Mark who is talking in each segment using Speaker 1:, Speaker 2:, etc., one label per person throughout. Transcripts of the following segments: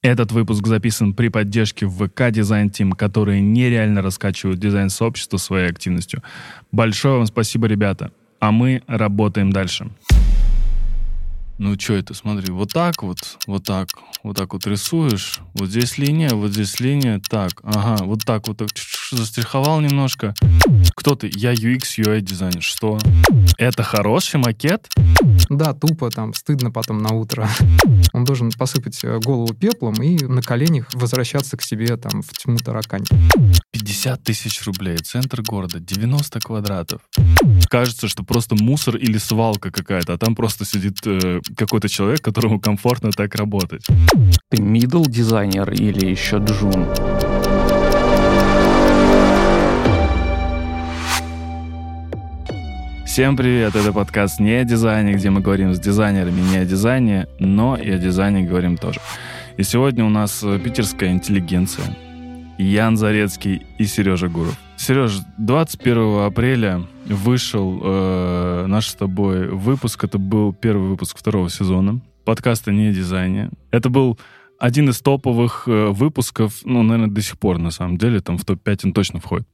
Speaker 1: Этот выпуск записан при поддержке ВК Дизайн Тим, которые нереально раскачивают дизайн сообщества своей активностью. Большое вам спасибо, ребята. А мы работаем дальше. Ну, что это, смотри, вот так вот, вот так, вот так вот рисуешь, вот здесь линия, вот здесь линия, так, ага, вот так вот, так, застриховал немножко. Кто ты? Я UX, UI дизайнер. Что? Это хороший макет?
Speaker 2: Да, тупо, там, стыдно потом на утро. Он должен посыпать э, голову пеплом и на коленях возвращаться к себе там в тьму таракань.
Speaker 1: 50 тысяч рублей, центр города, 90 квадратов. Кажется, что просто мусор или свалка какая-то, а там просто сидит э, какой-то человек, которому комфортно так работать.
Speaker 3: Ты middle дизайнер или еще джун?
Speaker 1: Всем привет, это подкаст не о дизайне, где мы говорим с дизайнерами не о дизайне, но и о дизайне говорим тоже. И сегодня у нас э, питерская интеллигенция. Ян Зарецкий и Сережа Гуров. Сереж, 21 апреля вышел э, наш с тобой выпуск. Это был первый выпуск второго сезона подкаста «Не о дизайне». Это был один из топовых э, выпусков, ну, наверное, до сих пор, на самом деле, там в топ-5 он точно входит.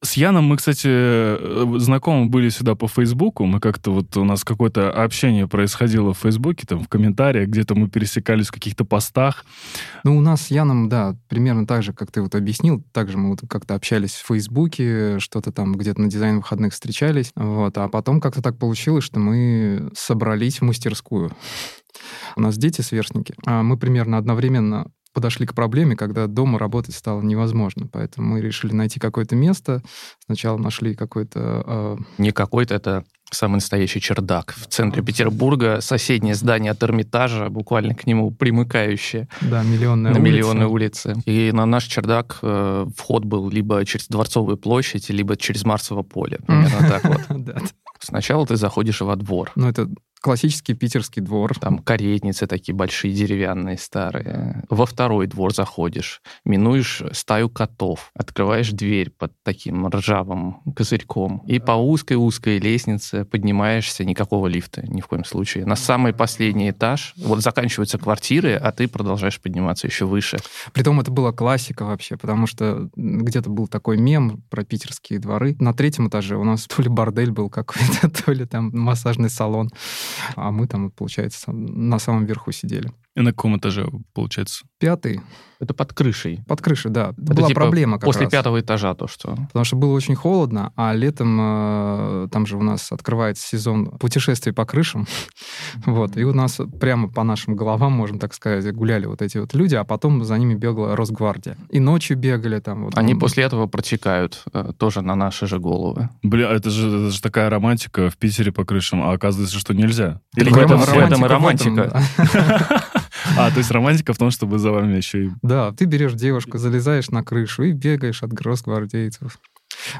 Speaker 1: С Яном мы, кстати, э, знакомы были сюда по Фейсбуку. Мы как-то вот у нас какое-то общение происходило в Фейсбуке, там в комментариях, где-то мы пересекались в каких-то постах.
Speaker 2: Ну, у нас с Яном, да, примерно так же, как ты вот объяснил. Также мы вот как-то общались в Фейсбуке, что-то там где-то на дизайн выходных встречались. Вот. А потом как-то так получилось, что мы собрались в мастерскую. У нас дети сверстники. А мы примерно одновременно подошли к проблеме, когда дома работать стало невозможно. Поэтому мы решили найти какое-то место. Сначала нашли какой-то... Э...
Speaker 3: Не какой-то, это самый настоящий чердак в центре Петербурга, соседнее здание от Эрмитажа, буквально к нему примыкающее.
Speaker 2: Да, миллионная
Speaker 3: на
Speaker 2: улица.
Speaker 3: миллионной улице. И на наш чердак э, вход был либо через Дворцовую площадь, либо через Марсово поле. Примерно так вот. Сначала ты заходишь во двор.
Speaker 2: Ну, это классический питерский двор.
Speaker 3: Там каретницы такие большие, деревянные, старые. Во второй двор заходишь, минуешь стаю котов, открываешь дверь под таким ржавым козырьком, и по узкой-узкой лестнице поднимаешься, никакого лифта ни в коем случае, на самый последний этаж. Вот заканчиваются квартиры, а ты продолжаешь подниматься еще выше.
Speaker 2: Притом это была классика вообще, потому что где-то был такой мем про питерские дворы. На третьем этаже у нас то ли бордель был какой-то, то ли там массажный салон. А мы там, получается, на самом верху сидели.
Speaker 1: И на каком этаже, получается?
Speaker 2: Пятый.
Speaker 3: Это под крышей.
Speaker 2: Под крышей, да. Это была типа проблема как
Speaker 3: После
Speaker 2: раз.
Speaker 3: пятого этажа то, что...
Speaker 2: Потому что было очень холодно, а летом э, там же у нас открывается сезон путешествий по крышам. вот. И у нас прямо по нашим головам, можем так сказать, гуляли вот эти вот люди, а потом за ними бегала Росгвардия. И ночью бегали там. Вот,
Speaker 3: Они после этого протекают э, тоже на наши же головы.
Speaker 1: Бля, это же, это же такая романтика в Питере по крышам, а оказывается, что нельзя.
Speaker 3: Или в этом, в этом и романтика.
Speaker 1: А, то есть романтика в том, чтобы за вами еще и...
Speaker 2: Да, ты берешь девушку, залезаешь на крышу и бегаешь от гвардейцев.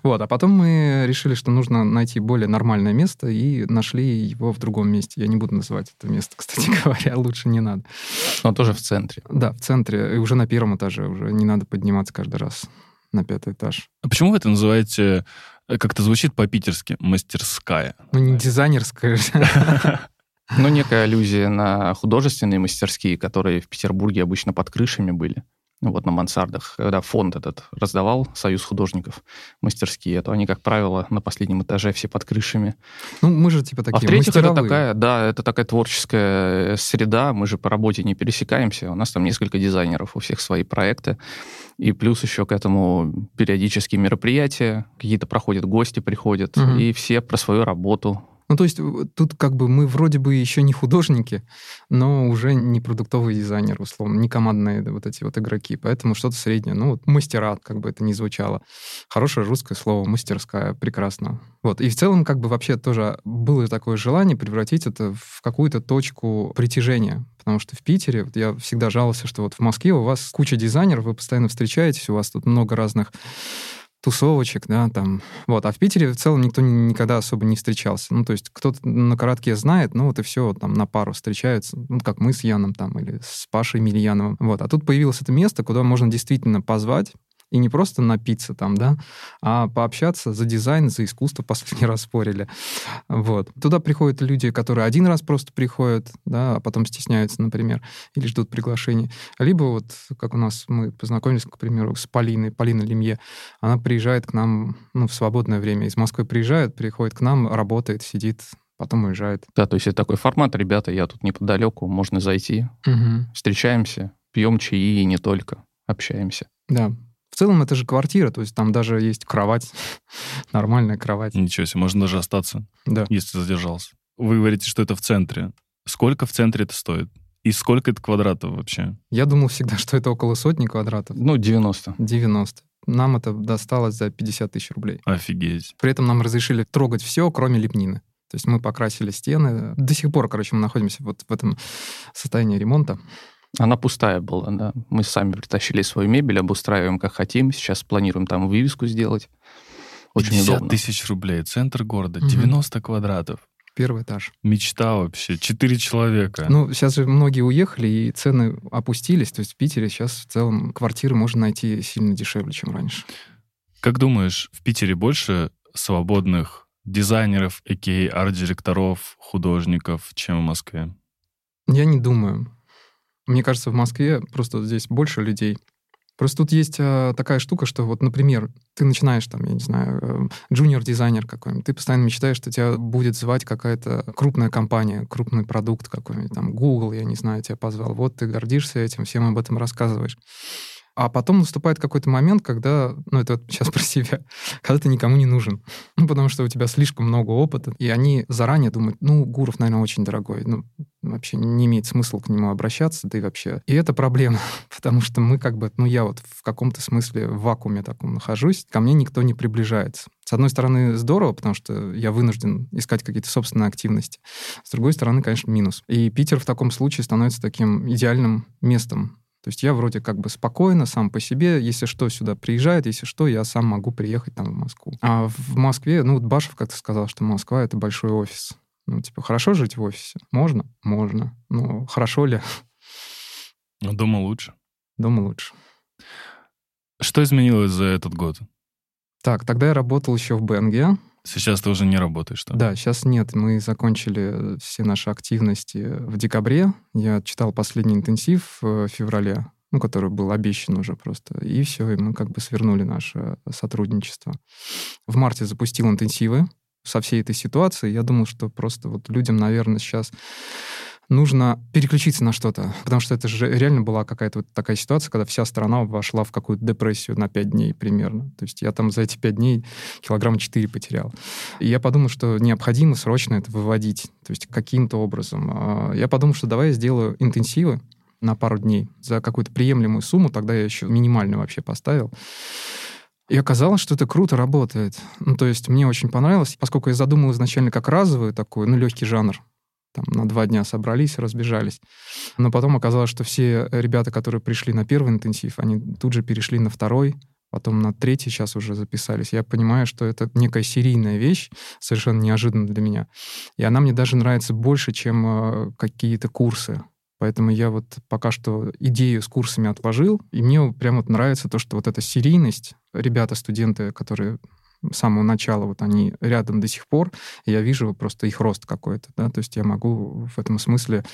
Speaker 2: Вот, а потом мы решили, что нужно найти более нормальное место, и нашли его в другом месте. Я не буду называть это место, кстати говоря, лучше не надо.
Speaker 3: Но тоже в центре.
Speaker 2: Да, в центре, и уже на первом этаже, уже не надо подниматься каждый раз на пятый этаж.
Speaker 1: А почему вы это называете, как-то звучит по-питерски, мастерская?
Speaker 2: Ну, не дизайнерская же.
Speaker 3: Ну, некая аллюзия на художественные мастерские, которые в Петербурге обычно под крышами были. Ну, вот на мансардах, когда фонд этот раздавал Союз художников мастерские, то они, как правило, на последнем этаже все под крышами.
Speaker 2: Ну, мы же типа такие
Speaker 3: А в-третьих, это такая, да, это такая творческая среда, мы же по работе не пересекаемся, у нас там несколько дизайнеров, у всех свои проекты, и плюс еще к этому периодические мероприятия, какие-то проходят гости, приходят, угу. и все про свою работу
Speaker 2: ну, то есть тут как бы мы вроде бы еще не художники, но уже не продуктовый дизайнер, условно, не командные вот эти вот игроки, поэтому что-то среднее. Ну, вот мастера, как бы это ни звучало. Хорошее русское слово, мастерская, прекрасно. Вот, и в целом как бы вообще тоже было такое желание превратить это в какую-то точку притяжения, потому что в Питере, вот я всегда жаловался, что вот в Москве у вас куча дизайнеров, вы постоянно встречаетесь, у вас тут много разных тусовочек, да, там. Вот. А в Питере в целом никто никогда особо не встречался. Ну, то есть кто-то на коротке знает, ну, вот и все, там на пару встречаются, ну, как мы с Яном там, или с Пашей Мильяновым. Вот. А тут появилось это место, куда можно действительно позвать, И не просто напиться там, да, а пообщаться за дизайн, за искусство, последний раз спорили. Вот. Туда приходят люди, которые один раз просто приходят, да, а потом стесняются, например, или ждут приглашений. Либо вот, как у нас мы познакомились, к примеру, с Полиной, Полина Лемье, она приезжает к нам ну, в свободное время. Из Москвы приезжает, приходит к нам, работает, сидит, потом уезжает.
Speaker 3: Да, то есть это такой формат, ребята, я тут неподалеку, можно зайти,
Speaker 2: Угу.
Speaker 3: встречаемся, пьем чаи и не только, общаемся.
Speaker 2: Да. В целом это же квартира, то есть там даже есть кровать, нормальная кровать.
Speaker 1: Ничего себе, можно даже остаться,
Speaker 2: Да.
Speaker 1: если задержался. Вы говорите, что это в центре. Сколько в центре это стоит? И сколько это квадратов вообще?
Speaker 2: Я думал всегда, что это около сотни квадратов.
Speaker 3: Ну, 90.
Speaker 2: 90. Нам это досталось за 50 тысяч рублей.
Speaker 1: Офигеть.
Speaker 2: При этом нам разрешили трогать все, кроме лепнины. То есть мы покрасили стены. До сих пор, короче, мы находимся вот в этом состоянии ремонта.
Speaker 3: Она пустая была, да. Мы сами притащили свою мебель, обустраиваем как хотим. Сейчас планируем там вывеску сделать. Очень
Speaker 1: 50
Speaker 3: удобно.
Speaker 1: тысяч рублей. Центр города.
Speaker 2: Мгм.
Speaker 1: 90 квадратов.
Speaker 2: Первый этаж.
Speaker 1: Мечта вообще. Четыре человека.
Speaker 2: Ну, сейчас же многие уехали, и цены опустились. То есть в Питере сейчас в целом квартиры можно найти сильно дешевле, чем раньше.
Speaker 1: Как думаешь, в Питере больше свободных дизайнеров, а.к.а. арт-директоров, художников, чем в Москве?
Speaker 2: Я не думаю. Мне кажется, в Москве просто здесь больше людей. Просто тут есть э, такая штука, что вот, например, ты начинаешь там, я не знаю, джуниор-дизайнер какой-нибудь, ты постоянно мечтаешь, что тебя будет звать какая-то крупная компания, крупный продукт какой-нибудь, там, Google, я не знаю, тебя позвал. Вот ты гордишься этим, всем об этом рассказываешь. А потом наступает какой-то момент, когда, ну, это вот сейчас про себя, когда ты никому не нужен. Ну, потому что у тебя слишком много опыта, и они заранее думают, ну, Гуров, наверное, очень дорогой, ну, вообще не имеет смысла к нему обращаться, да и вообще. И это проблема, потому что мы как бы, ну, я вот в каком-то смысле в вакууме таком нахожусь, ко мне никто не приближается. С одной стороны, здорово, потому что я вынужден искать какие-то собственные активности. С другой стороны, конечно, минус. И Питер в таком случае становится таким идеальным местом то есть я вроде как бы спокойно, сам по себе, если что, сюда приезжает, если что, я сам могу приехать там в Москву. А в Москве, ну вот Башев как-то сказал, что Москва — это большой офис. Ну, типа, хорошо жить в офисе? Можно? Можно. Ну, хорошо ли?
Speaker 1: Ну, Дома лучше.
Speaker 2: Дома лучше.
Speaker 1: Что изменилось за этот год?
Speaker 2: Так, тогда я работал еще в БНГ.
Speaker 1: Сейчас ты уже не работаешь там?
Speaker 2: Да, сейчас нет. Мы закончили все наши активности в декабре. Я читал последний интенсив в феврале, ну, который был обещан уже просто. И все, и мы как бы свернули наше сотрудничество. В марте запустил интенсивы со всей этой ситуацией. Я думал, что просто вот людям, наверное, сейчас нужно переключиться на что-то. Потому что это же реально была какая-то вот такая ситуация, когда вся страна вошла в какую-то депрессию на 5 дней примерно. То есть я там за эти 5 дней килограмма 4 потерял. И я подумал, что необходимо срочно это выводить. То есть каким-то образом. А, Я подумал, что давай я сделаю интенсивы на пару дней за какую-то приемлемую сумму. Тогда я еще минимальную вообще поставил. И оказалось, что это круто работает. Ну, то есть мне очень понравилось, поскольку я задумал изначально как разовый такой, ну, легкий жанр. Там на два дня собрались, разбежались. Но потом оказалось, что все ребята, которые пришли на первый интенсив, они тут же перешли на второй, потом на третий сейчас уже записались. Я понимаю, что это некая серийная вещь, совершенно неожиданно для меня. И она мне даже нравится больше, чем э, какие-то курсы. Поэтому я вот пока что идею с курсами отложил, и мне прям вот нравится то, что вот эта серийность, ребята, студенты, которые самого начала вот они рядом до сих пор, я вижу просто их рост какой-то, да, то есть я могу в этом смысле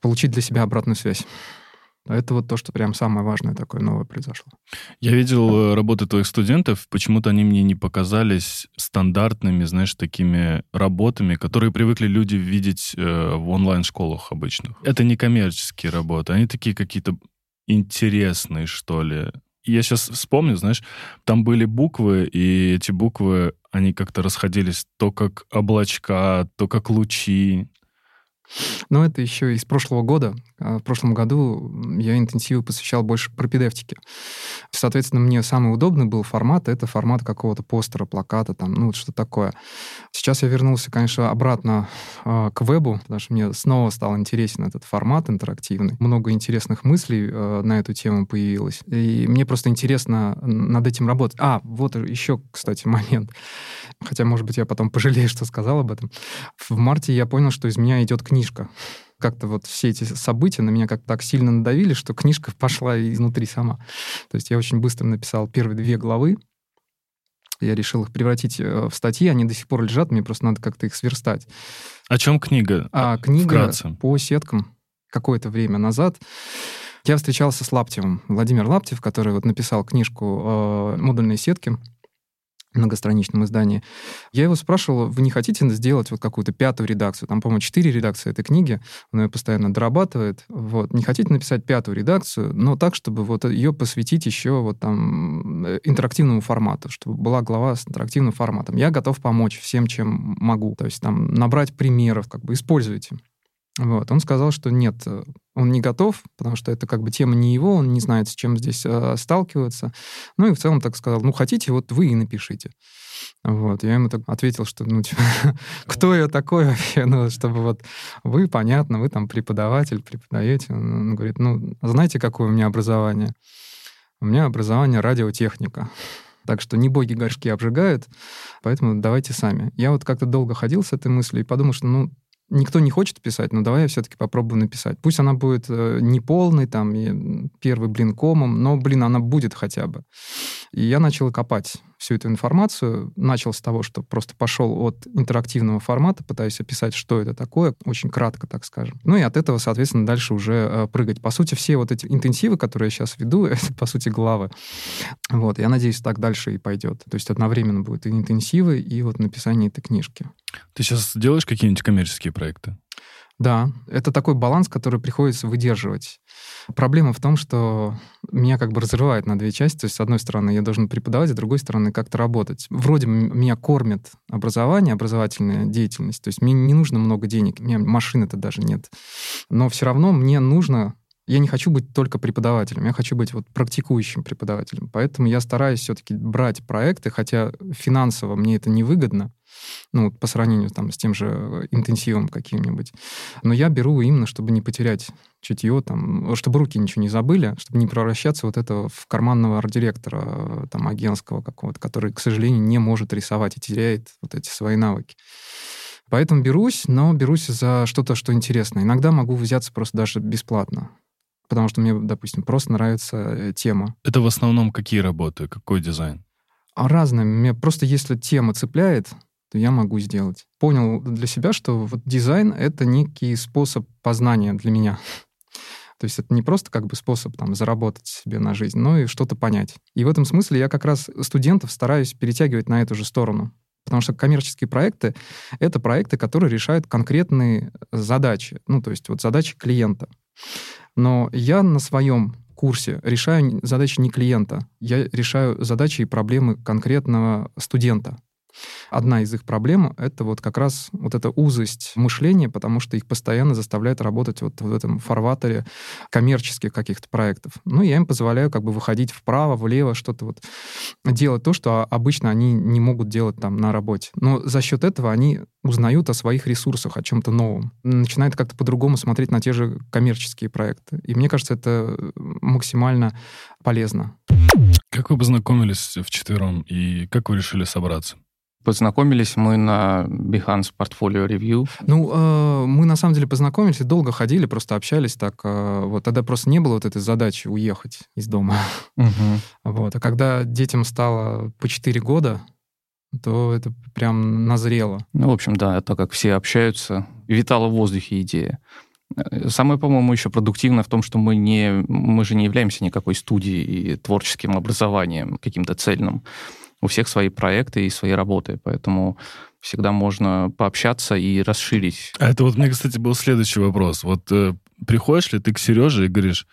Speaker 2: получить для себя обратную связь. Это вот то, что прям самое важное такое новое произошло.
Speaker 1: Я видел э, работы твоих студентов, почему-то они мне не показались стандартными, знаешь, такими работами, которые привыкли люди видеть э, в онлайн-школах обычных. Это не коммерческие работы, они такие какие-то интересные, что ли. Я сейчас вспомню, знаешь, там были буквы, и эти буквы, они как-то расходились то как облачка, то как лучи.
Speaker 2: Но это еще из прошлого года. А В прошлом году я интенсивы посвящал больше пропедевтике. Соответственно, мне самый удобный был формат, это формат какого-то постера, плаката, там, ну, вот что такое. Сейчас я вернулся, конечно, обратно э, к вебу, потому что мне снова стал интересен этот формат интерактивный. Много интересных мыслей э, на эту тему появилось. И мне просто интересно над этим работать. А, вот еще, кстати, момент. Хотя, может быть, я потом пожалею, что сказал об этом. В марте я понял, что из меня идет книжка. как-то вот все эти события на меня как-то так сильно надавили, что книжка пошла изнутри сама. То есть я очень быстро написал первые две главы, я решил их превратить э, в статьи, они до сих пор лежат, мне просто надо как-то их сверстать.
Speaker 1: О чем книга?
Speaker 2: А книга
Speaker 1: Вкратце.
Speaker 2: по сеткам какое-то время назад. Я встречался с Лаптевым. Владимир Лаптев, который вот написал книжку э, «Модульные сетки», многостраничном издании. Я его спрашивал, вы не хотите сделать вот какую-то пятую редакцию? Там, по-моему, четыре редакции этой книги, он ее постоянно дорабатывает. Вот. Не хотите написать пятую редакцию, но так, чтобы вот ее посвятить еще вот там э, интерактивному формату, чтобы была глава с интерактивным форматом. Я готов помочь всем, чем могу. То есть там набрать примеров, как бы используйте. Вот. Он сказал, что нет, э, он не готов, потому что это как бы тема не его, он не знает, с чем здесь э, сталкиваться. Ну и в целом так сказал, ну хотите, вот вы и напишите. Вот, я ему так ответил, что, ну, типа, кто я такой вообще, ну, чтобы вот вы, понятно, вы там преподаватель, преподаете. Он говорит, ну, знаете, какое у меня образование? У меня образование радиотехника. Так что не боги горшки обжигают, поэтому давайте сами. Я вот как-то долго ходил с этой мыслью и подумал, что, ну, никто не хочет писать, но давай я все-таки попробую написать. Пусть она будет э, не полной, там, и первый блин комом, но, блин, она будет хотя бы. И я начал копать всю эту информацию. Начал с того, что просто пошел от интерактивного формата, пытаюсь описать, что это такое, очень кратко, так скажем. Ну и от этого, соответственно, дальше уже э, прыгать. По сути, все вот эти интенсивы, которые я сейчас веду, это, по сути, главы. Вот, я надеюсь, так дальше и пойдет. То есть одновременно будут и интенсивы, и вот написание этой книжки.
Speaker 1: Ты сейчас делаешь какие-нибудь коммерческие проекты?
Speaker 2: Да, это такой баланс, который приходится выдерживать. Проблема в том, что меня как бы разрывает на две части. То есть, с одной стороны, я должен преподавать, с другой стороны, как-то работать. Вроде меня кормит образование, образовательная деятельность. То есть мне не нужно много денег, у меня машины-то даже нет. Но все равно мне нужно я не хочу быть только преподавателем, я хочу быть вот практикующим преподавателем. Поэтому я стараюсь все-таки брать проекты, хотя финансово мне это невыгодно, ну, по сравнению там, с тем же э, интенсивом каким-нибудь. Но я беру именно, чтобы не потерять чутье, там, чтобы руки ничего не забыли, чтобы не превращаться вот это в карманного арт-директора э, там, агентского какого-то, который, к сожалению, не может рисовать и теряет вот эти свои навыки. Поэтому берусь, но берусь за что-то, что интересно. Иногда могу взяться просто даже бесплатно потому что мне, допустим, просто нравится э, тема.
Speaker 1: Это в основном какие работы, какой дизайн?
Speaker 2: А разные. Мне просто если тема цепляет, то я могу сделать. Понял для себя, что вот дизайн — это некий способ познания для меня. То есть это не просто как бы способ там заработать себе на жизнь, но и что-то понять. И в этом смысле я как раз студентов стараюсь перетягивать на эту же сторону. Потому что коммерческие проекты — это проекты, которые решают конкретные задачи. Ну, то есть вот задачи клиента. Но я на своем курсе решаю задачи не клиента, я решаю задачи и проблемы конкретного студента. Одна из их проблем — это вот как раз вот эта узость мышления, потому что их постоянно заставляют работать вот в этом фарватере коммерческих каких-то проектов. Ну, я им позволяю как бы выходить вправо, влево, что-то вот делать то, что обычно они не могут делать там на работе. Но за счет этого они узнают о своих ресурсах, о чем-то новом. Начинают как-то по-другому смотреть на те же коммерческие проекты. И мне кажется, это максимально полезно.
Speaker 1: Как вы познакомились вчетвером и как вы решили собраться?
Speaker 3: Познакомились мы на Behance Portfolio Review.
Speaker 2: Ну, э, мы на самом деле познакомились, долго ходили, просто общались так. Э, вот тогда просто не было вот этой задачи уехать из дома.
Speaker 3: Угу.
Speaker 2: Вот. А когда детям стало по 4 года, то это прям назрело.
Speaker 3: Ну, в общем, да, так как все общаются, витала в воздухе идея. Э, самое, по-моему, еще продуктивное в том, что мы, не, мы же не являемся никакой студией и творческим образованием каким-то цельным у всех свои проекты и свои работы, поэтому всегда можно пообщаться и расширить.
Speaker 1: А это вот мне, кстати, был следующий вопрос. Вот э, приходишь ли ты к Сереже и говоришь,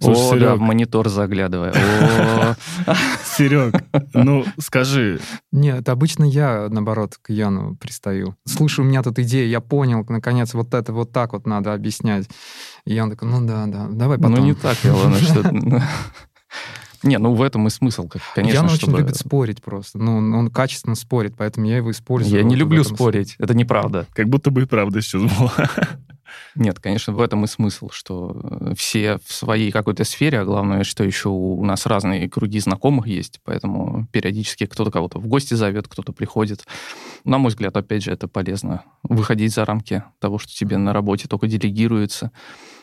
Speaker 3: О, Серег, да, в монитор заглядывая.
Speaker 1: Серег, ну скажи.
Speaker 2: Нет, обычно я, наоборот, к Яну пристаю. Слушай, у меня тут идея, я понял, наконец, вот это вот так вот надо объяснять. И Ян такой, ну да, да, давай потом.
Speaker 3: Ну не так, Илона, что... Не, ну в этом и смысл, конечно,
Speaker 2: Ян
Speaker 3: чтобы...
Speaker 2: очень любит спорить просто. Ну, он, качественно спорит, поэтому я его использую.
Speaker 3: Я не
Speaker 2: вот
Speaker 3: люблю
Speaker 2: этом
Speaker 3: спорить, это неправда.
Speaker 1: Как будто бы и правда сейчас была.
Speaker 3: Нет, конечно, в этом и смысл, что э, все в своей какой-то сфере, а главное, что еще у нас разные круги знакомых есть, поэтому периодически кто-то кого-то в гости зовет, кто-то приходит. На мой взгляд, опять же, это полезно. Выходить за рамки того, что тебе на работе только делегируется,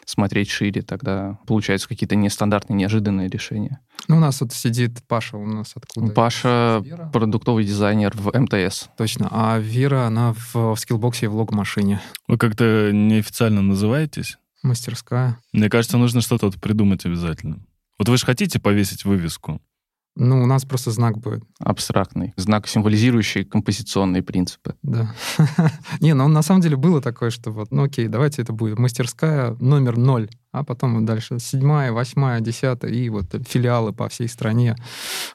Speaker 3: смотреть шире, тогда получаются какие-то нестандартные, неожиданные решения.
Speaker 2: Ну, у нас вот сидит Паша у нас откуда?
Speaker 3: Паша продуктовый дизайнер в МТС.
Speaker 2: Точно. А Вера, она в, в скиллбоксе и в лог-машине.
Speaker 1: Вы как-то неофициально называетесь?
Speaker 2: Мастерская.
Speaker 1: Мне кажется, нужно что-то вот придумать обязательно. Вот вы же хотите повесить вывеску?
Speaker 2: Ну, у нас просто знак будет,
Speaker 3: Абстрактный. Знак, символизирующий композиционные принципы.
Speaker 2: да. Не, ну на самом деле было такое, что вот, ну окей, давайте это будет мастерская номер ноль, а потом вот дальше седьмая, восьмая, десятая, и вот филиалы по всей стране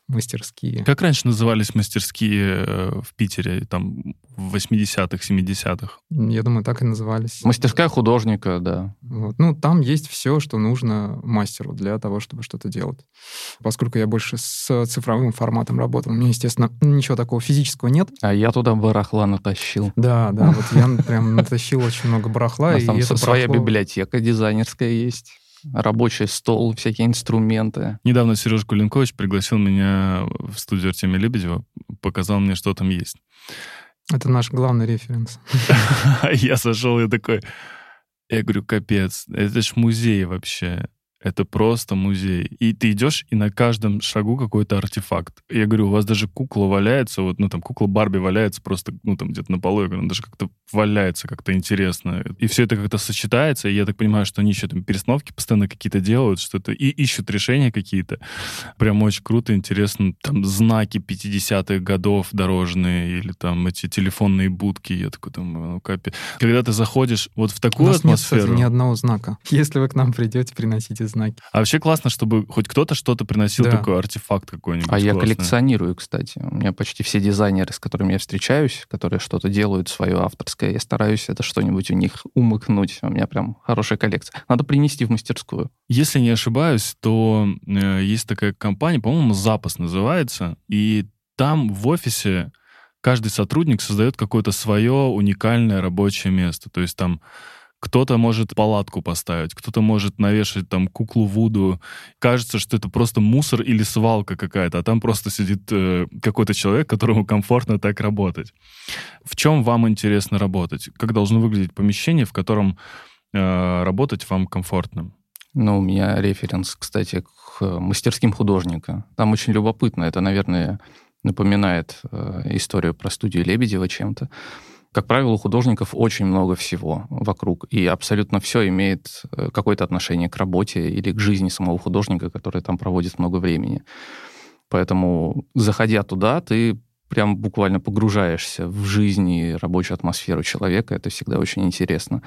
Speaker 2: мастерские.
Speaker 1: Как раньше назывались мастерские э, в Питере, там, в 80-х, 70-х?
Speaker 2: Я думаю, так и назывались.
Speaker 3: Мастерская художника, да.
Speaker 2: Вот. Ну, там есть все, что нужно мастеру для того, чтобы что-то делать. Поскольку я больше с цифровым форматом работал, у меня, естественно, ничего такого физического нет.
Speaker 3: А я туда барахла натащил.
Speaker 2: Да, да, вот я прям натащил очень много
Speaker 3: У
Speaker 2: барахла.
Speaker 3: нас
Speaker 2: и
Speaker 3: там
Speaker 2: это
Speaker 3: своя библиотека дизайнерская есть, рабочий стол, всякие инструменты.
Speaker 1: Недавно Сережа Кулинкович пригласил меня в студию Артемия Лебедева, показал мне, что там есть.
Speaker 2: Это наш главный референс.
Speaker 1: Я сошел и такой, я говорю, капец, это ж музей вообще. Это просто музей. И ты идешь, и на каждом шагу какой-то артефакт. Я говорю, у вас даже кукла валяется, вот, ну, там, кукла Барби валяется просто, ну, там, где-то на полу. Я говорю, она даже как-то валяется, как-то интересно. И все это как-то сочетается, и я так понимаю, что они еще там перестановки постоянно какие-то делают, что-то, и ищут решения какие-то. Прям очень круто, интересно. Там знаки 50-х годов дорожные, или там эти телефонные будки. Я такой думаю, ну, капец. Когда ты заходишь вот в
Speaker 2: У
Speaker 1: такую
Speaker 2: нас нет, кстати,
Speaker 1: атмосферу...
Speaker 2: ни одного знака. Если вы к нам придете, приносите знаки.
Speaker 1: А вообще классно, чтобы хоть кто-то что-то приносил,
Speaker 2: Да.
Speaker 1: такой артефакт какой-нибудь.
Speaker 3: А я
Speaker 1: классный.
Speaker 3: коллекционирую, кстати. У меня почти все дизайнеры, с которыми я встречаюсь, которые что-то делают свое авторское, я стараюсь это что-нибудь у них умыкнуть. У меня прям хорошая коллекция. Надо принести в мастерскую.
Speaker 1: Если не ошибаюсь, то э, есть такая компания, по-моему, Запас называется, и там в офисе каждый сотрудник создает какое-то свое уникальное рабочее место. То есть там кто-то может палатку поставить, кто-то может навешать там куклу Вуду. Кажется, что это просто мусор или свалка какая-то, а там просто сидит э, какой-то человек, которому комфортно так работать. В чем вам интересно работать? Как должно выглядеть помещение, в котором э, работать вам комфортно?
Speaker 3: Ну, у меня референс, кстати, к мастерским художника. Там очень любопытно. Это, наверное, напоминает э, историю про студию Лебедева чем-то. Как правило, у художников очень много всего вокруг, и абсолютно все имеет э, какое-то отношение к работе или к жизни самого художника, который там проводит много времени. Поэтому, заходя туда, ты прям буквально погружаешься в жизнь и рабочую атмосферу человека. Это всегда очень интересно.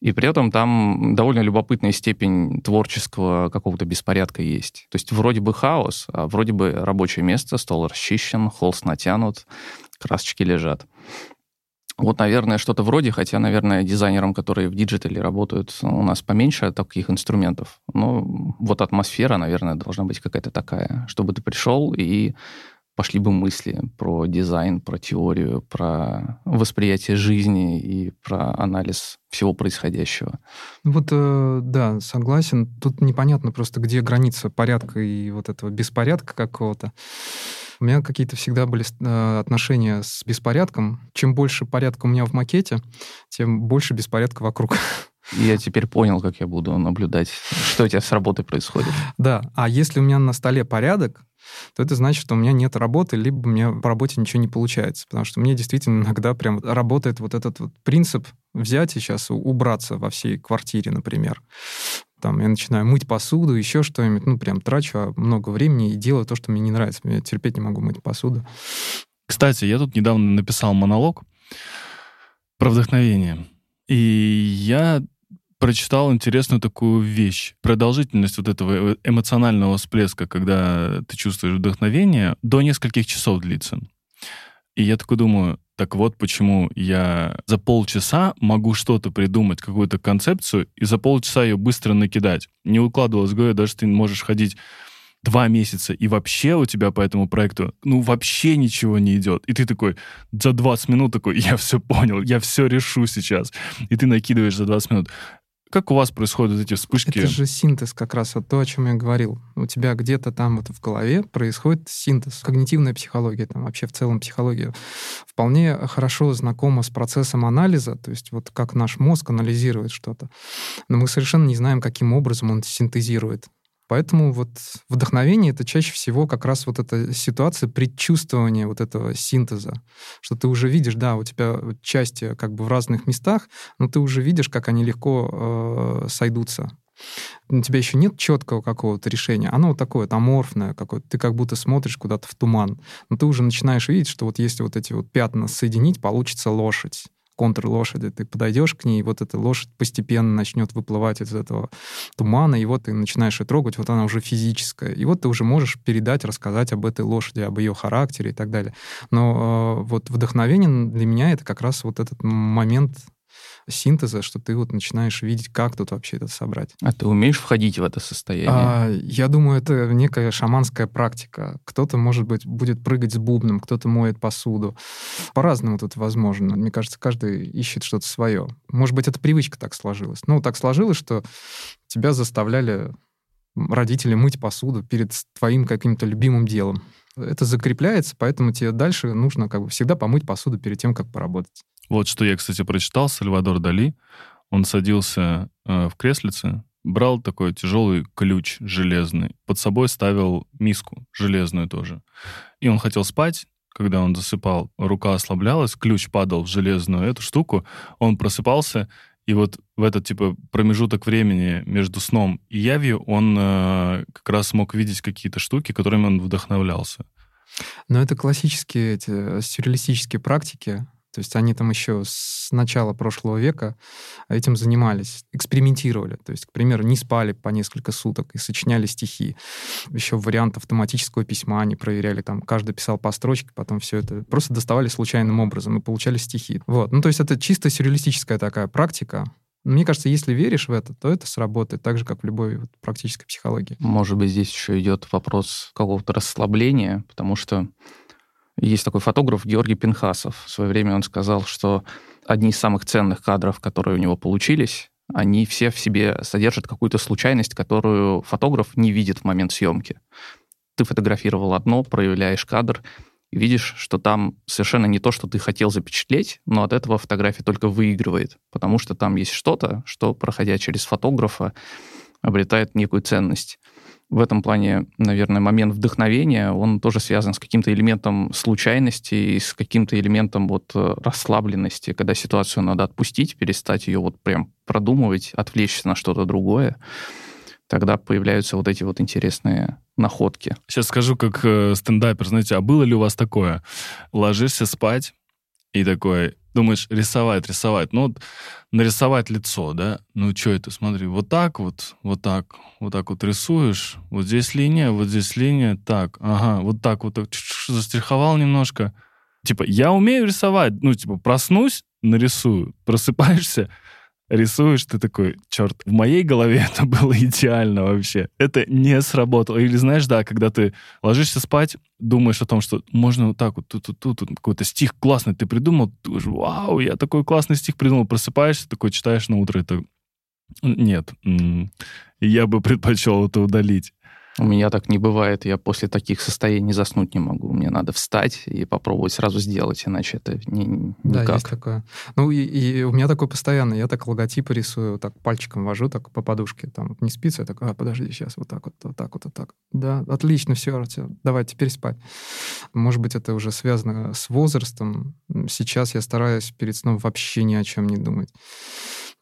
Speaker 3: И при этом там довольно любопытная степень творческого какого-то беспорядка есть. То есть вроде бы хаос, а вроде бы рабочее место, стол расчищен, холст натянут, красочки лежат. Вот, наверное, что-то вроде, хотя, наверное, дизайнерам, которые в диджитале работают, у нас поменьше таких инструментов. Но вот атмосфера, наверное, должна быть какая-то такая, чтобы ты пришел и пошли бы мысли про дизайн, про теорию, про восприятие жизни и про анализ всего происходящего.
Speaker 2: Ну Вот, э, да, согласен. Тут непонятно просто, где граница порядка и вот этого беспорядка какого-то. У меня какие-то всегда были э, отношения с беспорядком. Чем больше порядка у меня в макете, тем больше беспорядка вокруг.
Speaker 3: Я теперь понял, как я буду наблюдать, что у тебя с работой происходит.
Speaker 2: Да, а если у меня на столе порядок, то это значит, что у меня нет работы, либо у меня по работе ничего не получается. Потому что мне действительно иногда прям работает вот этот вот принцип взять и сейчас убраться во всей квартире, например. Там я начинаю мыть посуду, еще что-нибудь, ну, прям трачу много времени и делаю то, что мне не нравится. Я терпеть не могу мыть посуду.
Speaker 1: Кстати, я тут недавно написал монолог про вдохновение. И я прочитал интересную такую вещь. Продолжительность вот этого эмоционального всплеска, когда ты чувствуешь вдохновение, до нескольких часов длится. И я такой думаю, так вот почему я за полчаса могу что-то придумать, какую-то концепцию, и за полчаса ее быстро накидать. Не укладывалось в даже ты можешь ходить два месяца, и вообще у тебя по этому проекту, ну, вообще ничего не идет. И ты такой за 20 минут такой, я все понял, я все решу сейчас. И ты накидываешь за 20 минут. Как у вас происходят эти вспышки?
Speaker 2: Это же синтез как раз, вот то, о чем я говорил. У тебя где-то там вот в голове происходит синтез. Когнитивная психология, там вообще в целом психология, вполне хорошо знакома с процессом анализа, то есть вот как наш мозг анализирует что-то. Но мы совершенно не знаем, каким образом он синтезирует. Поэтому вот вдохновение — это чаще всего как раз вот эта ситуация предчувствования вот этого синтеза, что ты уже видишь, да, у тебя части как бы в разных местах, но ты уже видишь, как они легко э, сойдутся. У тебя еще нет четкого какого-то решения. Оно вот такое вот аморфное какое-то. Ты как будто смотришь куда-то в туман. Но ты уже начинаешь видеть, что вот если вот эти вот пятна соединить, получится лошадь контур лошади, ты подойдешь к ней, вот эта лошадь постепенно начнет выплывать из этого тумана, и вот ты начинаешь ее трогать, вот она уже физическая. И вот ты уже можешь передать, рассказать об этой лошади, об ее характере и так далее. Но э, вот вдохновение для меня это как раз вот этот момент синтеза, что ты вот начинаешь видеть, как тут вообще это собрать.
Speaker 3: А ты умеешь входить в это состояние? А,
Speaker 2: я думаю, это некая шаманская практика. Кто-то, может быть, будет прыгать с бубном, кто-то моет посуду. По-разному тут возможно. Мне кажется, каждый ищет что-то свое. Может быть, это привычка так сложилась. Ну, так сложилось, что тебя заставляли родители мыть посуду перед твоим каким-то любимым делом. Это закрепляется, поэтому тебе дальше нужно как бы всегда помыть посуду перед тем, как поработать.
Speaker 1: Вот что я, кстати, прочитал, Сальвадор Дали. Он садился э, в креслице, брал такой тяжелый ключ железный, под собой ставил миску железную тоже. И он хотел спать, когда он засыпал, рука ослаблялась, ключ падал в железную эту штуку, он просыпался, и вот в этот, типа, промежуток времени между сном и явью он э, как раз мог видеть какие-то штуки, которыми он вдохновлялся.
Speaker 2: Но это классические эти э, сюрреалистические практики, то есть они там еще с начала прошлого века этим занимались, экспериментировали. То есть, к примеру, не спали по несколько суток и сочиняли стихи. Еще вариант автоматического письма они проверяли. Там каждый писал по строчке, потом все это просто доставали случайным образом и получали стихи. Вот. Ну, то есть это чисто сюрреалистическая такая практика. Мне кажется, если веришь в это, то это сработает так же, как в любой вот, практической психологии.
Speaker 3: Может быть, здесь еще идет вопрос какого-то расслабления, потому что есть такой фотограф Георгий Пинхасов. В свое время он сказал, что одни из самых ценных кадров, которые у него получились, они все в себе содержат какую-то случайность, которую фотограф не видит в момент съемки. Ты фотографировал одно, проявляешь кадр, и видишь, что там совершенно не то, что ты хотел запечатлеть, но от этого фотография только выигрывает, потому что там есть что-то, что, проходя через фотографа, обретает некую ценность в этом плане, наверное, момент вдохновения, он тоже связан с каким-то элементом случайности и с каким-то элементом вот э, расслабленности, когда ситуацию надо отпустить, перестать ее вот прям продумывать, отвлечься на что-то другое тогда появляются вот эти вот интересные находки.
Speaker 1: Сейчас скажу как э, стендапер, знаете, а было ли у вас такое? Ложишься спать и такой, думаешь, рисовать, рисовать. Ну, вот нарисовать лицо, да? Ну, что это, смотри, вот так вот, вот так, вот так вот рисуешь, вот здесь линия, вот здесь линия, так, ага, вот так вот, так, застриховал немножко. Типа, я умею рисовать, ну, типа, проснусь, нарисую, просыпаешься, рисуешь, ты такой, черт, в моей голове это было идеально вообще. Это не сработало. Или знаешь, да, когда ты ложишься спать, думаешь о том, что можно вот так вот, тут, тут, тут, тут какой-то стих классный ты придумал, ты думаешь, вау, я такой классный стих придумал, просыпаешься, такой читаешь на утро, это... Нет, я бы предпочел это удалить.
Speaker 3: У меня так не бывает. Я после таких состояний заснуть не могу. Мне надо встать и попробовать сразу сделать, иначе это не, никак.
Speaker 2: Да, есть такое. Ну, и, и у меня такое постоянно. Я так логотипы рисую, так пальчиком вожу, так по подушке. Там не спится, я такой, а, подожди, сейчас вот так вот, вот так вот, вот так. Да, отлично, все, все, давай теперь спать. Может быть, это уже связано с возрастом. Сейчас я стараюсь перед сном вообще ни о чем не думать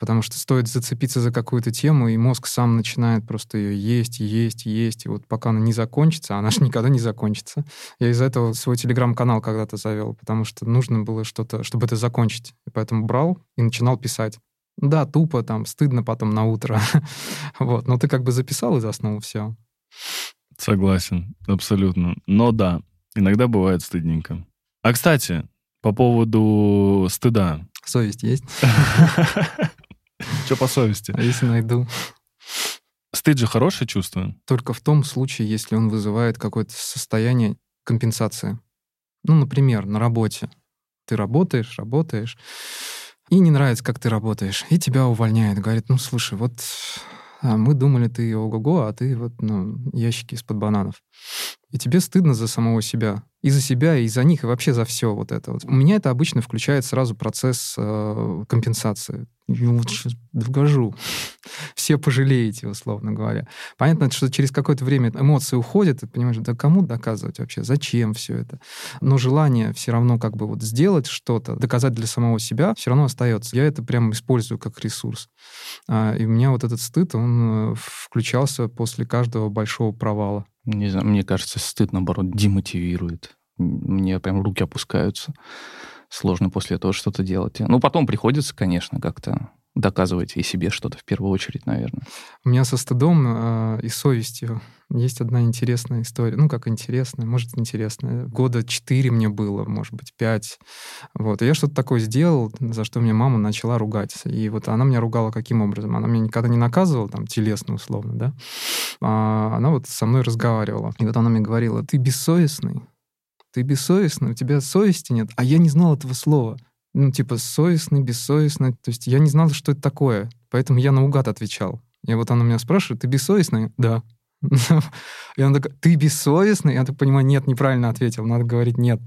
Speaker 2: потому что стоит зацепиться за какую-то тему, и мозг сам начинает просто ее есть, есть, есть, и вот пока она не закончится, она же никогда не закончится. Я из-за этого свой телеграм-канал когда-то завел, потому что нужно было что-то, чтобы это закончить. И поэтому брал и начинал писать. Да, тупо, там, стыдно потом на утро. вот, но ты как бы записал и заснул, все.
Speaker 1: Согласен, абсолютно. Но да, иногда бывает стыдненько. А, кстати, по поводу стыда.
Speaker 2: Совесть есть?
Speaker 1: Что по совести?
Speaker 2: А если найду?
Speaker 1: Стыд же хорошее чувство.
Speaker 2: Только в том случае, если он вызывает какое-то состояние компенсации. Ну, например, на работе. Ты работаешь, работаешь, и не нравится, как ты работаешь, и тебя увольняют. Говорит, ну, слушай, вот а мы думали, ты ого-го, а ты вот, ну, ящики из-под бананов. И тебе стыдно за самого себя. И за себя, и за них, и вообще за все вот это. Вот. У меня это обычно включает сразу процесс э, компенсации. Я вот сейчас докажу. Все пожалеете, условно говоря. Понятно, что через какое-то время эмоции уходят, и понимаешь, да кому доказывать вообще, зачем все это? Но желание все равно как бы вот сделать что-то, доказать для самого себя, все равно остается. Я это прям использую как ресурс. А, и у меня вот этот стыд, он э, включался после каждого большого провала.
Speaker 3: Не знаю, мне кажется, стыд, наоборот, демотивирует. Мне прям руки опускаются. Сложно после этого что-то делать. Ну, потом приходится, конечно, как-то доказывать и себе что-то в первую очередь, наверное.
Speaker 2: У меня со стыдом э, и совестью есть одна интересная история. Ну, как интересная, может, интересная. Года четыре мне было, может быть, пять. Вот. И я что-то такое сделал, за что мне мама начала ругать. И вот она меня ругала каким образом? Она меня никогда не наказывала, там, телесно, условно, да? А она вот со мной разговаривала. И вот она мне говорила, ты бессовестный, ты бессовестный, у тебя совести нет. А я не знал этого слова ну, типа, совестный, бессовестный. То есть я не знал, что это такое, поэтому я наугад отвечал. И вот она меня спрашивает, ты бессовестный? Да. И она такая, ты бессовестный? Я так понимаю, нет, неправильно ответил, надо говорить нет.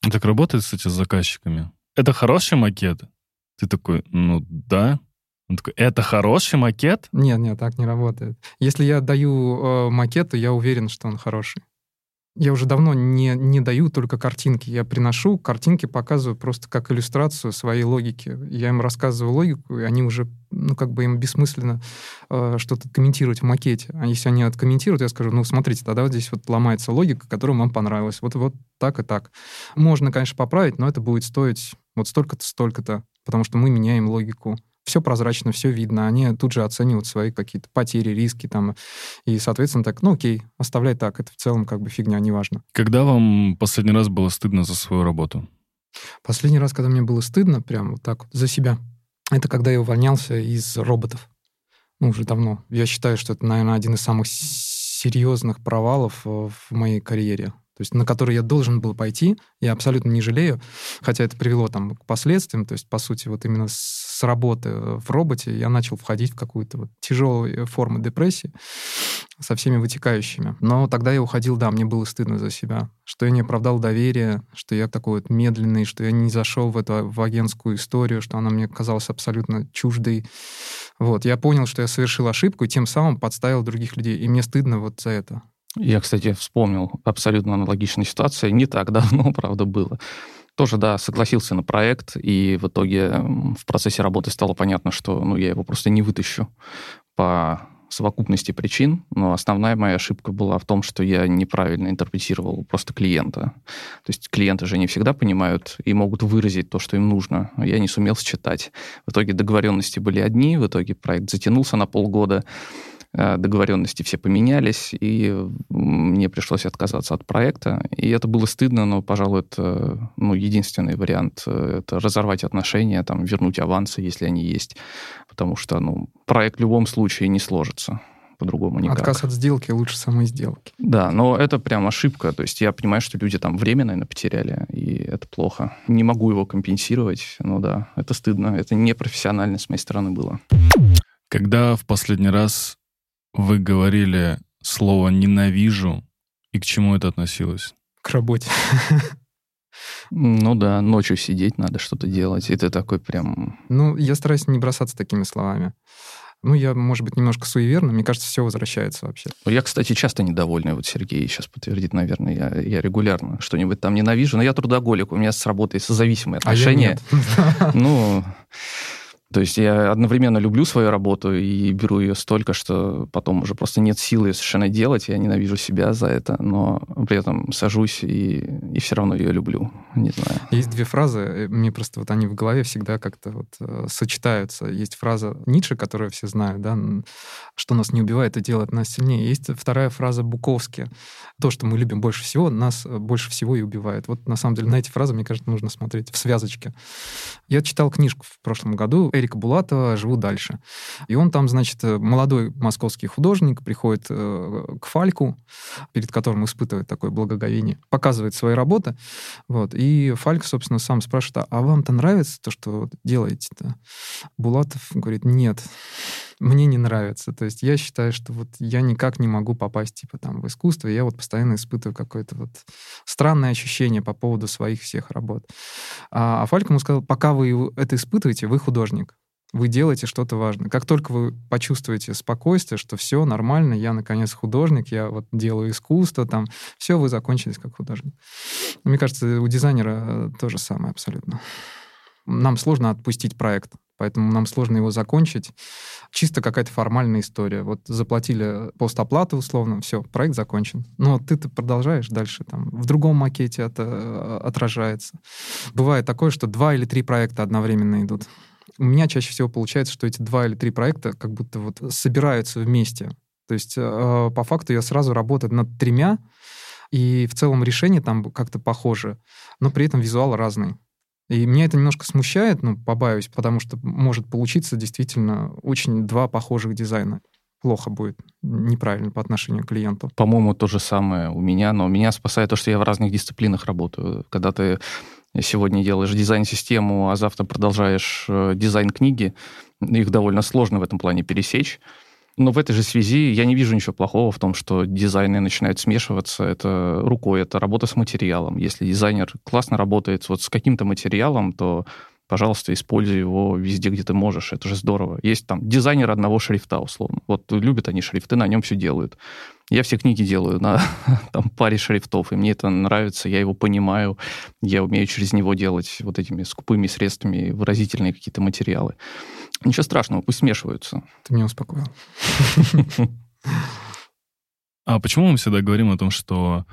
Speaker 1: Так работает, кстати, с заказчиками. Это хороший макет? Ты такой, ну да. Он такой, это хороший макет?
Speaker 2: Нет, нет, так не работает. Если я даю э, макет, то я уверен, что он хороший. Я уже давно не, не даю только картинки. Я приношу картинки, показываю просто как иллюстрацию своей логики. Я им рассказываю логику, и они уже, ну, как бы им бессмысленно э, что-то комментировать в макете. А если они откомментируют, я скажу, ну, смотрите, тогда вот здесь вот ломается логика, которая вам понравилась. Вот, вот так и так. Можно, конечно, поправить, но это будет стоить вот столько-то, столько-то, потому что мы меняем логику все прозрачно, все видно. Они тут же оценивают свои какие-то потери, риски там. И, соответственно, так, ну окей, оставляй так. Это в целом как бы фигня, неважно.
Speaker 1: Когда вам последний раз было стыдно за свою работу?
Speaker 2: Последний раз, когда мне было стыдно, прям вот так вот, за себя, это когда я увольнялся из роботов. Ну, уже давно. Я считаю, что это, наверное, один из самых серьезных провалов в моей карьере то есть на который я должен был пойти, я абсолютно не жалею, хотя это привело там к последствиям, то есть, по сути, вот именно с работы в роботе я начал входить в какую-то вот тяжелую форму депрессии со всеми вытекающими. Но тогда я уходил, да, мне было стыдно за себя, что я не оправдал доверие, что я такой вот медленный, что я не зашел в эту в агентскую историю, что она мне казалась абсолютно чуждой. Вот, я понял, что я совершил ошибку и тем самым подставил других людей, и мне стыдно вот за это.
Speaker 3: Я, кстати, вспомнил абсолютно аналогичную ситуацию. Не так давно, правда, было. Тоже, да, согласился на проект, и в итоге в процессе работы стало понятно, что ну, я его просто не вытащу по совокупности причин, но основная моя ошибка была в том, что я неправильно интерпретировал просто клиента. То есть клиенты же не всегда понимают и могут выразить то, что им нужно. Я не сумел считать. В итоге договоренности были одни, в итоге проект затянулся на полгода, договоренности все поменялись, и мне пришлось отказаться от проекта. И это было стыдно, но, пожалуй, это ну, единственный вариант. Э, это разорвать отношения, там, вернуть авансы, если они есть. Потому что ну, проект в любом случае не сложится по-другому никак.
Speaker 2: Отказ от сделки лучше самой сделки.
Speaker 3: Да, но это прям ошибка. То есть я понимаю, что люди там время, наверное, потеряли, и это плохо. Не могу его компенсировать, ну да, это стыдно. Это непрофессионально с моей стороны было.
Speaker 1: Когда в последний раз вы говорили слово «ненавижу», и к чему это относилось?
Speaker 2: К работе.
Speaker 3: Ну да, ночью сидеть надо, что-то делать, и ты такой прям...
Speaker 2: Ну, я стараюсь не бросаться такими словами. Ну, я, может быть, немножко суеверный. Мне кажется, все возвращается вообще.
Speaker 3: Ну, я, кстати, часто недовольный. Вот Сергей сейчас подтвердит, наверное. Я, я регулярно что-нибудь там ненавижу. Но я трудоголик. У меня с работой созависимые отношения. А я нет. Ну, то есть я одновременно люблю свою работу и беру ее столько, что потом уже просто нет силы совершенно делать. Я ненавижу себя за это, но при этом сажусь и и все равно ее люблю. Не знаю.
Speaker 2: Есть две фразы, э, мне просто вот они в голове всегда как-то вот э, сочетаются. Есть фраза Ницше, которую все знают, да, что нас не убивает и делает нас сильнее. Есть вторая фраза Буковски. То, что мы любим больше всего, нас э, больше всего и убивает. Вот на самом деле на эти фразы, мне кажется, нужно смотреть в связочке. Я читал книжку в прошлом году Эрика Булатова «Живу дальше». И он там, значит, э, молодой московский художник приходит э, к Фальку, перед которым испытывает такое благоговение, показывает свои работы. Вот, и Фальк, собственно, сам спрашивает, а вам-то нравится то, что делаете-то? Булатов говорит, нет мне не нравится. То есть я считаю, что вот я никак не могу попасть типа там в искусство, и я вот постоянно испытываю какое-то вот странное ощущение по поводу своих всех работ. А, а Фальк ему сказал, пока вы это испытываете, вы художник. Вы делаете что-то важное. Как только вы почувствуете спокойствие, что все нормально, я наконец художник, я вот делаю искусство, там, все, вы закончились как художник. Мне кажется, у дизайнера то же самое абсолютно. Нам сложно отпустить проект поэтому нам сложно его закончить. Чисто какая-то формальная история. Вот заплатили постоплаты условно, все, проект закончен. Но ты-то продолжаешь дальше, там, в другом макете это э, отражается. Бывает такое, что два или три проекта одновременно идут. У меня чаще всего получается, что эти два или три проекта как будто вот собираются вместе. То есть э, по факту я сразу работаю над тремя, и в целом решение там как-то похоже, но при этом визуал разный. И меня это немножко смущает, ну, побаюсь, потому что может получиться действительно очень два похожих дизайна. Плохо будет, неправильно по отношению к клиенту.
Speaker 3: По-моему, то же самое у меня, но меня спасает то, что я в разных дисциплинах работаю. Когда ты сегодня делаешь дизайн-систему, а завтра продолжаешь э, дизайн книги, их довольно сложно в этом плане пересечь. Но в этой же связи я не вижу ничего плохого в том, что дизайны начинают смешиваться. Это рукой, это работа с материалом. Если дизайнер классно работает вот с каким-то материалом, то пожалуйста, используй его везде, где ты можешь. Это же здорово. Есть там дизайнер одного шрифта, условно. Вот любят они шрифты, на нем все делают. Я все книги делаю на там, паре шрифтов, и мне это нравится, я его понимаю, я умею через него делать вот этими скупыми средствами выразительные какие-то материалы. Ничего страшного, пусть смешиваются.
Speaker 2: Ты меня успокоил.
Speaker 1: А почему мы всегда говорим о том, что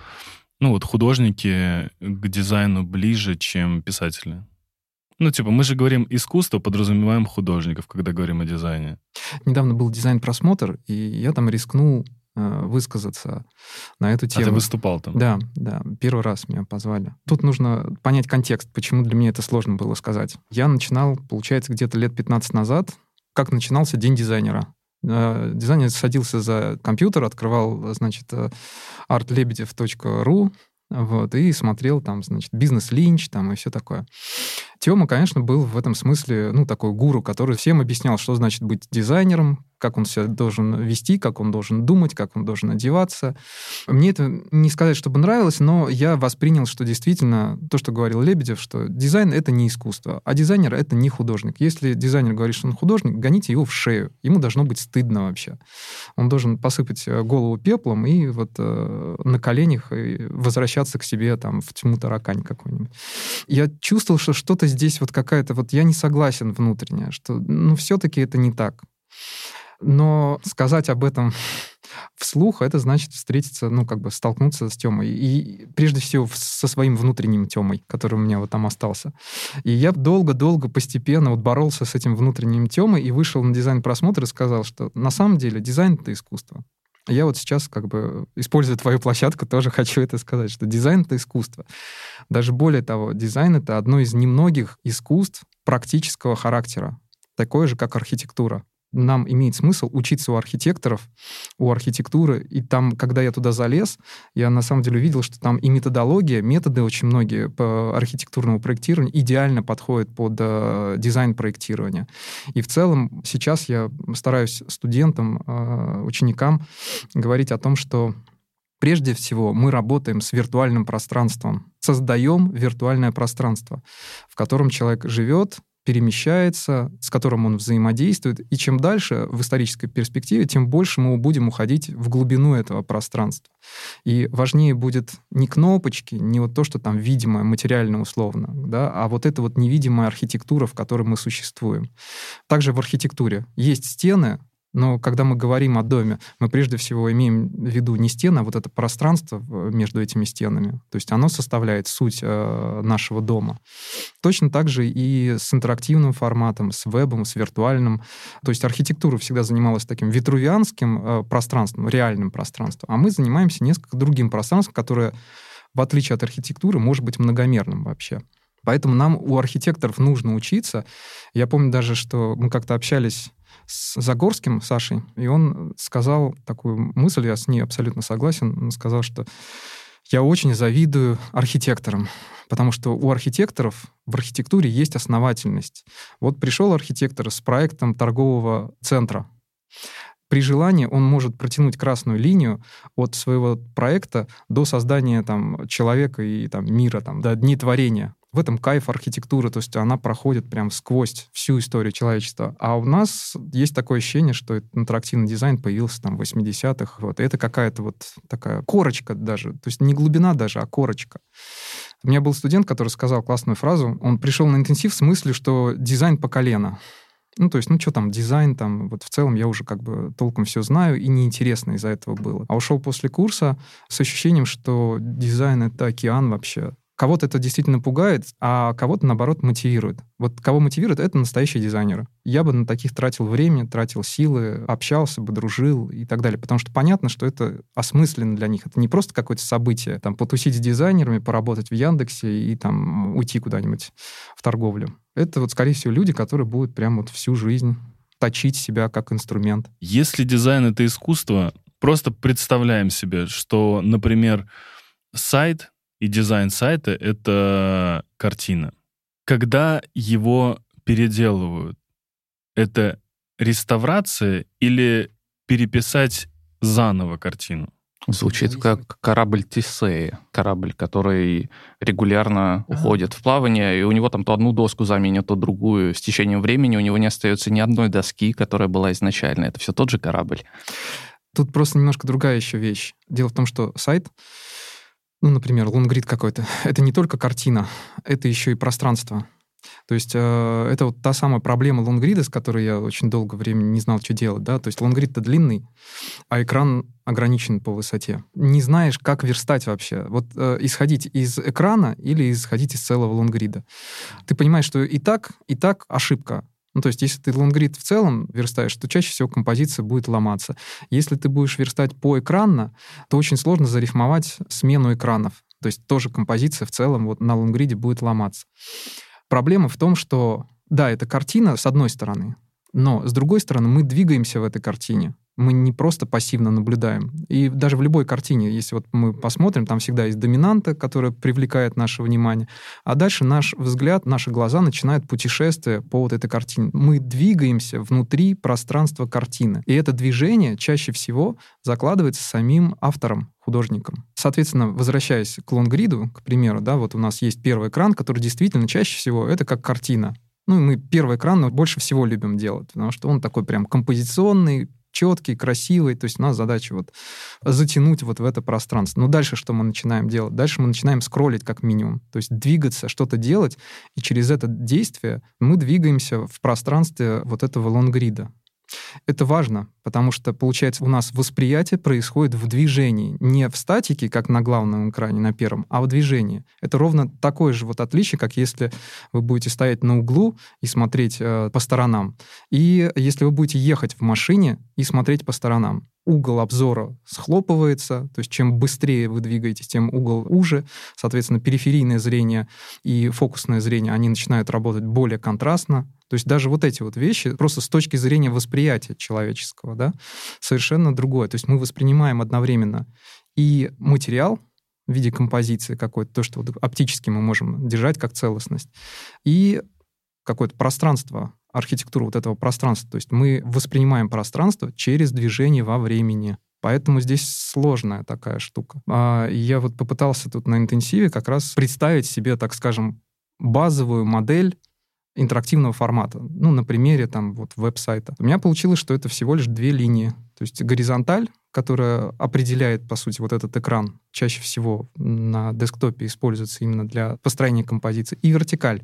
Speaker 1: ну вот художники к дизайну ближе, чем писатели? Ну, типа, мы же говорим искусство, подразумеваем художников, когда говорим о дизайне.
Speaker 2: Недавно был дизайн-просмотр, и я там рискнул э, высказаться на эту тему.
Speaker 1: А ты выступал там?
Speaker 2: Да, да. Первый раз меня позвали. Тут нужно понять контекст, почему для меня это сложно было сказать. Я начинал, получается, где-то лет 15 назад, как начинался День дизайнера. Э, дизайнер садился за компьютер, открывал, значит, э, artlebedev.ru, вот, и смотрел там, значит, бизнес-линч там и все такое. Тёма, конечно, был в этом смысле, ну, такой гуру, который всем объяснял, что значит быть дизайнером, как он себя должен вести, как он должен думать, как он должен одеваться. Мне это не сказать, чтобы нравилось, но я воспринял, что действительно то, что говорил Лебедев, что дизайн — это не искусство, а дизайнер — это не художник. Если дизайнер говорит, что он художник, гоните его в шею. Ему должно быть стыдно вообще. Он должен посыпать э, голову пеплом и вот э, на коленях э, возвращаться к себе там в тьму таракань какой-нибудь. Я чувствовал, что что-то здесь вот какая-то... Вот я не согласен внутренне, что ну все-таки это не так. Но сказать об этом вслух, это значит встретиться, ну, как бы столкнуться с Тёмой. И прежде всего со своим внутренним Тёмой, который у меня вот там остался. И я долго-долго, постепенно вот боролся с этим внутренним Тёмой и вышел на дизайн-просмотр и сказал, что на самом деле дизайн — это искусство. Я вот сейчас, как бы, используя твою площадку, тоже хочу это сказать, что дизайн — это искусство. Даже более того, дизайн — это одно из немногих искусств практического характера, такое же, как архитектура нам имеет смысл учиться у архитекторов, у архитектуры. И там, когда я туда залез, я на самом деле увидел, что там и методология, методы очень многие по архитектурному проектированию идеально подходят под э, дизайн проектирования. И в целом сейчас я стараюсь студентам, э, ученикам говорить о том, что Прежде всего, мы работаем с виртуальным пространством, создаем виртуальное пространство, в котором человек живет, перемещается, с которым он взаимодействует. И чем дальше в исторической перспективе, тем больше мы будем уходить в глубину этого пространства. И важнее будет не кнопочки, не вот то, что там видимое, материально условно, да, а вот эта вот невидимая архитектура, в которой мы существуем. Также в архитектуре есть стены, Но когда мы говорим о доме, мы прежде всего имеем в виду не стены, а вот это пространство между этими стенами. То есть оно составляет суть э, нашего дома. Точно так же и с интерактивным форматом, с вебом, с виртуальным. То есть архитектура всегда занималась таким витрувианским э, пространством, реальным пространством, а мы занимаемся несколько другим пространством, которое, в отличие от архитектуры, может быть многомерным вообще. Поэтому нам у архитекторов нужно учиться. Я помню даже, что мы как-то общались с Загорским Сашей, и он сказал такую мысль, я с ней абсолютно согласен, он сказал, что я очень завидую архитекторам, потому что у архитекторов в архитектуре есть основательность. Вот пришел архитектор с проектом торгового центра. При желании он может протянуть красную линию от своего проекта до создания там, человека и там, мира, там, до дней творения. В этом кайф архитектуры, то есть она проходит прям сквозь всю историю человечества. А у нас есть такое ощущение, что интерактивный дизайн появился там в 80-х. Вот. И это какая-то вот такая корочка даже, то есть не глубина даже, а корочка. У меня был студент, который сказал классную фразу. Он пришел на интенсив с мыслью, что дизайн по колено. Ну, то есть, ну, что там, дизайн там, вот в целом я уже как бы толком все знаю, и неинтересно из-за этого было. А ушел после курса с ощущением, что дизайн — это океан вообще. Кого-то это действительно пугает, а кого-то, наоборот, мотивирует. Вот кого мотивирует, это настоящие дизайнеры. Я бы на таких тратил время, тратил силы, общался бы, дружил и так далее. Потому что понятно, что это осмысленно для них. Это не просто какое-то событие. Там потусить с дизайнерами, поработать в Яндексе и там уйти куда-нибудь в торговлю. Это вот, скорее всего, люди, которые будут прям вот всю жизнь точить себя как инструмент.
Speaker 1: Если дизайн — это искусство, просто представляем себе, что, например, сайт и дизайн сайта — это картина. Когда его переделывают, это реставрация или переписать заново картину?
Speaker 3: Звучит как корабль Тисея, корабль, который регулярно ага. уходит в плавание, и у него там то одну доску заменят, то другую. С течением времени у него не остается ни одной доски, которая была изначально. Это все тот же корабль.
Speaker 2: Тут просто немножко другая еще вещь. Дело в том, что сайт ну, например, лонгрид какой-то, это не только картина, это еще и пространство. То есть э, это вот та самая проблема лонгрида, с которой я очень долго времени не знал, что делать. Да? То есть лонгрид-то длинный, а экран ограничен по высоте. Не знаешь, как верстать вообще. Вот э, исходить из экрана или исходить из целого лонгрида. Ты понимаешь, что и так, и так ошибка. Ну, то есть, если ты лонгрид в целом верстаешь, то чаще всего композиция будет ломаться. Если ты будешь верстать по экранно, то очень сложно зарифмовать смену экранов. То есть тоже композиция в целом вот на лонгриде будет ломаться. Проблема в том, что, да, это картина с одной стороны, но с другой стороны мы двигаемся в этой картине мы не просто пассивно наблюдаем. И даже в любой картине, если вот мы посмотрим, там всегда есть доминанта, которая привлекает наше внимание, а дальше наш взгляд, наши глаза начинают путешествие по вот этой картине. Мы двигаемся внутри пространства картины. И это движение чаще всего закладывается самим автором, художником. Соответственно, возвращаясь к лонгриду, к примеру, да, вот у нас есть первый экран, который действительно чаще всего это как картина. Ну, и мы первый экран больше всего любим делать, потому что он такой прям композиционный, четкий, красивый. То есть у нас задача вот затянуть вот в это пространство. Но дальше что мы начинаем делать? Дальше мы начинаем скроллить как минимум. То есть двигаться, что-то делать, и через это действие мы двигаемся в пространстве вот этого лонгрида. Это важно, потому что, получается, у нас восприятие происходит в движении, не в статике, как на главном экране, на первом, а в движении. Это ровно такое же вот отличие, как если вы будете стоять на углу и смотреть э, по сторонам, и если вы будете ехать в машине и смотреть по сторонам угол обзора схлопывается, то есть чем быстрее вы двигаетесь, тем угол уже, соответственно, периферийное зрение и фокусное зрение, они начинают работать более контрастно, то есть даже вот эти вот вещи, просто с точки зрения восприятия человеческого, да, совершенно другое. То есть мы воспринимаем одновременно и материал, в виде композиции какой-то, то, что вот оптически мы можем держать как целостность, и какое-то пространство, архитектуру вот этого пространства. То есть мы воспринимаем пространство через движение во времени. Поэтому здесь сложная такая штука. А я вот попытался тут на интенсиве как раз представить себе, так скажем, базовую модель интерактивного формата. Ну, на примере там вот веб-сайта. У меня получилось, что это всего лишь две линии. То есть горизонталь, которая определяет, по сути, вот этот экран, чаще всего на десктопе используется именно для построения композиции, и вертикаль.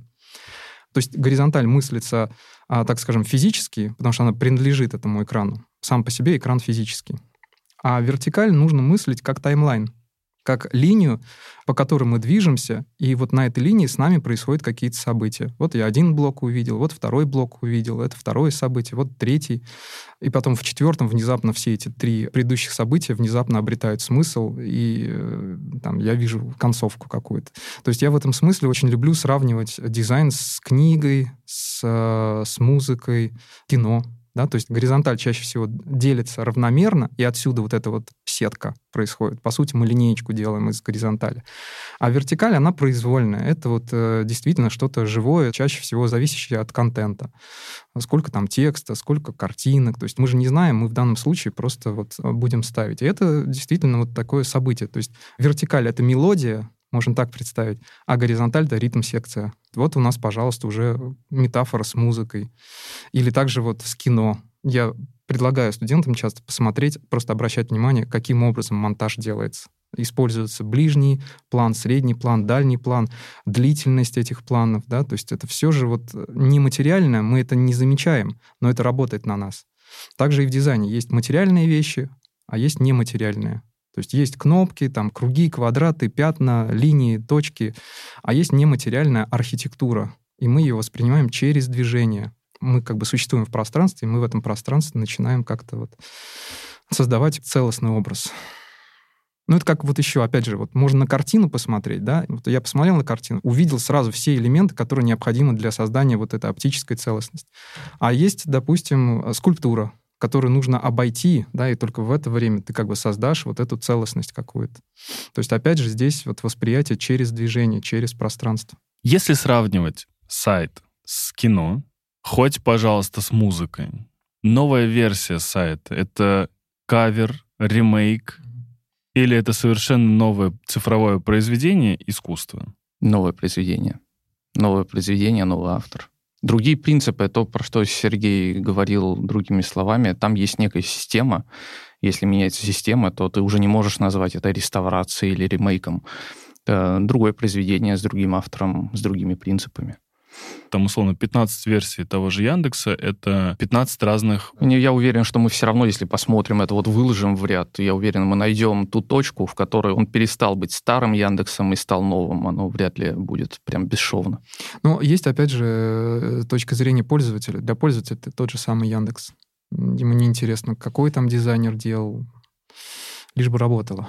Speaker 2: То есть горизонталь мыслится, а, так скажем, физически, потому что она принадлежит этому экрану. сам по себе экран физический. А вертикаль нужно мыслить как таймлайн как линию, по которой мы движемся, и вот на этой линии с нами происходят какие-то события. Вот я один блок увидел, вот второй блок увидел, это второе событие, вот третий. И потом в четвертом внезапно все эти три предыдущих события внезапно обретают смысл, и э, там я вижу концовку какую-то. То есть я в этом смысле очень люблю сравнивать дизайн с книгой, с, э, с музыкой, кино. Да, то есть горизонталь чаще всего делится равномерно, и отсюда вот эта вот сетка происходит. По сути, мы линеечку делаем из горизонтали. А вертикаль, она произвольная. Это вот э, действительно что-то живое, чаще всего зависящее от контента. Сколько там текста, сколько картинок. То есть мы же не знаем, мы в данном случае просто вот будем ставить. И это действительно вот такое событие. То есть вертикаль — это мелодия, можно так представить, а горизонталь — это ритм-секция. Вот у нас, пожалуйста, уже метафора с музыкой. Или также вот с кино. Я предлагаю студентам часто посмотреть, просто обращать внимание, каким образом монтаж делается. Используется ближний план, средний план, дальний план, длительность этих планов, да, то есть это все же вот нематериальное, мы это не замечаем, но это работает на нас. Также и в дизайне есть материальные вещи, а есть нематериальные. То есть есть кнопки, там круги, квадраты, пятна, линии, точки, а есть нематериальная архитектура, и мы ее воспринимаем через движение. Мы как бы существуем в пространстве, и мы в этом пространстве начинаем как-то вот создавать целостный образ. Ну, это как вот еще, опять же, вот можно на картину посмотреть, да, вот я посмотрел на картину, увидел сразу все элементы, которые необходимы для создания вот этой оптической целостности. А есть, допустим, скульптура, которую нужно обойти, да, и только в это время ты как бы создашь вот эту целостность какую-то. То есть, опять же, здесь вот восприятие через движение, через пространство.
Speaker 1: Если сравнивать сайт с кино, хоть, пожалуйста, с музыкой, новая версия сайта — это кавер, ремейк, или это совершенно новое цифровое произведение искусства?
Speaker 3: Новое произведение. Новое произведение, новый автор. Другие принципы, то, про что Сергей говорил другими словами, там есть некая система. Если меняется система, то ты уже не можешь назвать это реставрацией или ремейком. Это другое произведение с другим автором, с другими принципами
Speaker 1: там, условно, 15 версий того же Яндекса, это 15 разных...
Speaker 3: Я уверен, что мы все равно, если посмотрим это, вот выложим в ряд, я уверен, мы найдем ту точку, в которой он перестал быть старым Яндексом и стал новым. Оно вряд ли будет прям бесшовно.
Speaker 2: Ну, есть, опять же, э, точка зрения пользователя. Для пользователя это тот же самый Яндекс. Ему не интересно, какой там дизайнер делал, лишь бы работало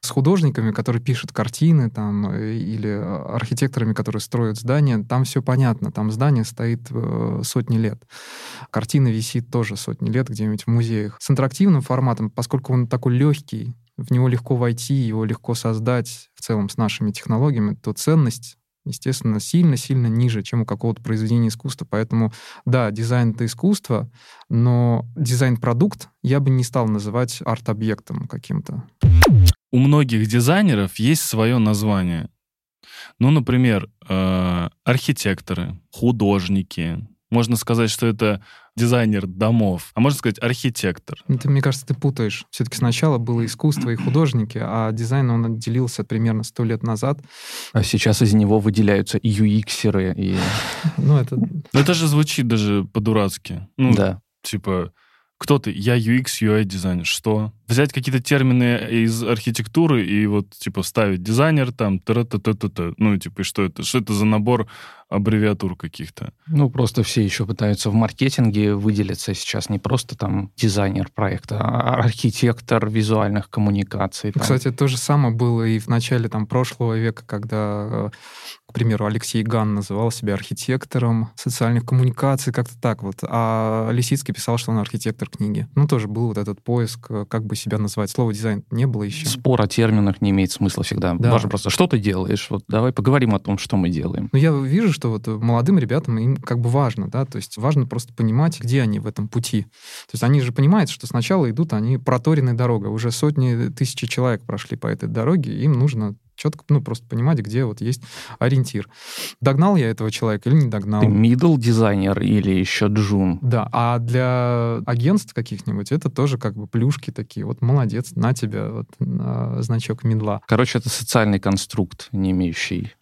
Speaker 2: с художниками, которые пишут картины, там, э, или архитекторами, которые строят здания, там все понятно. Там здание стоит э, сотни лет. Картина висит тоже сотни лет где-нибудь в музеях. С интерактивным форматом, поскольку он такой легкий, в него легко войти, его легко создать в целом с нашими технологиями, то ценность естественно, сильно-сильно ниже, чем у какого-то произведения искусства. Поэтому, да, дизайн — это искусство, но дизайн-продукт я бы не стал называть арт-объектом каким-то.
Speaker 1: У многих дизайнеров есть свое название. Ну, например, э, архитекторы, художники. Можно сказать, что это дизайнер домов, а можно сказать архитектор.
Speaker 2: Это, мне кажется, ты путаешь. Все-таки сначала было искусство и художники, а дизайн, он отделился примерно сто лет назад.
Speaker 3: А сейчас из него выделяются и UX-еры. И...
Speaker 2: Ну, это...
Speaker 1: Ну, это же звучит даже по-дурацки. Ну,
Speaker 3: да.
Speaker 1: Типа, кто ты? Я UX, UI дизайнер. Что? Взять какие-то термины из архитектуры и вот, типа, вставить дизайнер там, та та та та та Ну, типа, что это? Что это за набор аббревиатур каких-то?
Speaker 3: Ну, просто все еще пытаются в маркетинге выделиться сейчас. Не просто там дизайнер проекта, а архитектор визуальных коммуникаций. Там.
Speaker 2: Кстати, то же самое было и в начале там прошлого века, когда к примеру, Алексей Ган называл себя архитектором социальных коммуникаций, как-то так вот. А Лисицкий писал, что он архитектор книги. Ну, тоже был вот этот поиск, как бы себя назвать. Слово дизайн не было еще.
Speaker 3: Спор о терминах не имеет смысла всегда. Да. Важно просто, что ты делаешь. Вот давай поговорим о том, что мы делаем.
Speaker 2: Ну, я вижу, что вот молодым ребятам им как бы важно, да, то есть важно просто понимать, где они в этом пути. То есть они же понимают, что сначала идут они проторенной дорогой. Уже сотни тысяч человек прошли по этой дороге, им нужно четко, ну, просто понимать, где вот есть ориентир. Догнал я этого человека или не догнал?
Speaker 3: Ты middle дизайнер или еще джун?
Speaker 2: Да, а для агентств каких-нибудь это тоже как бы плюшки такие. Вот молодец, на тебя вот на значок мидла.
Speaker 3: Короче, это социальный конструкт, не имеющий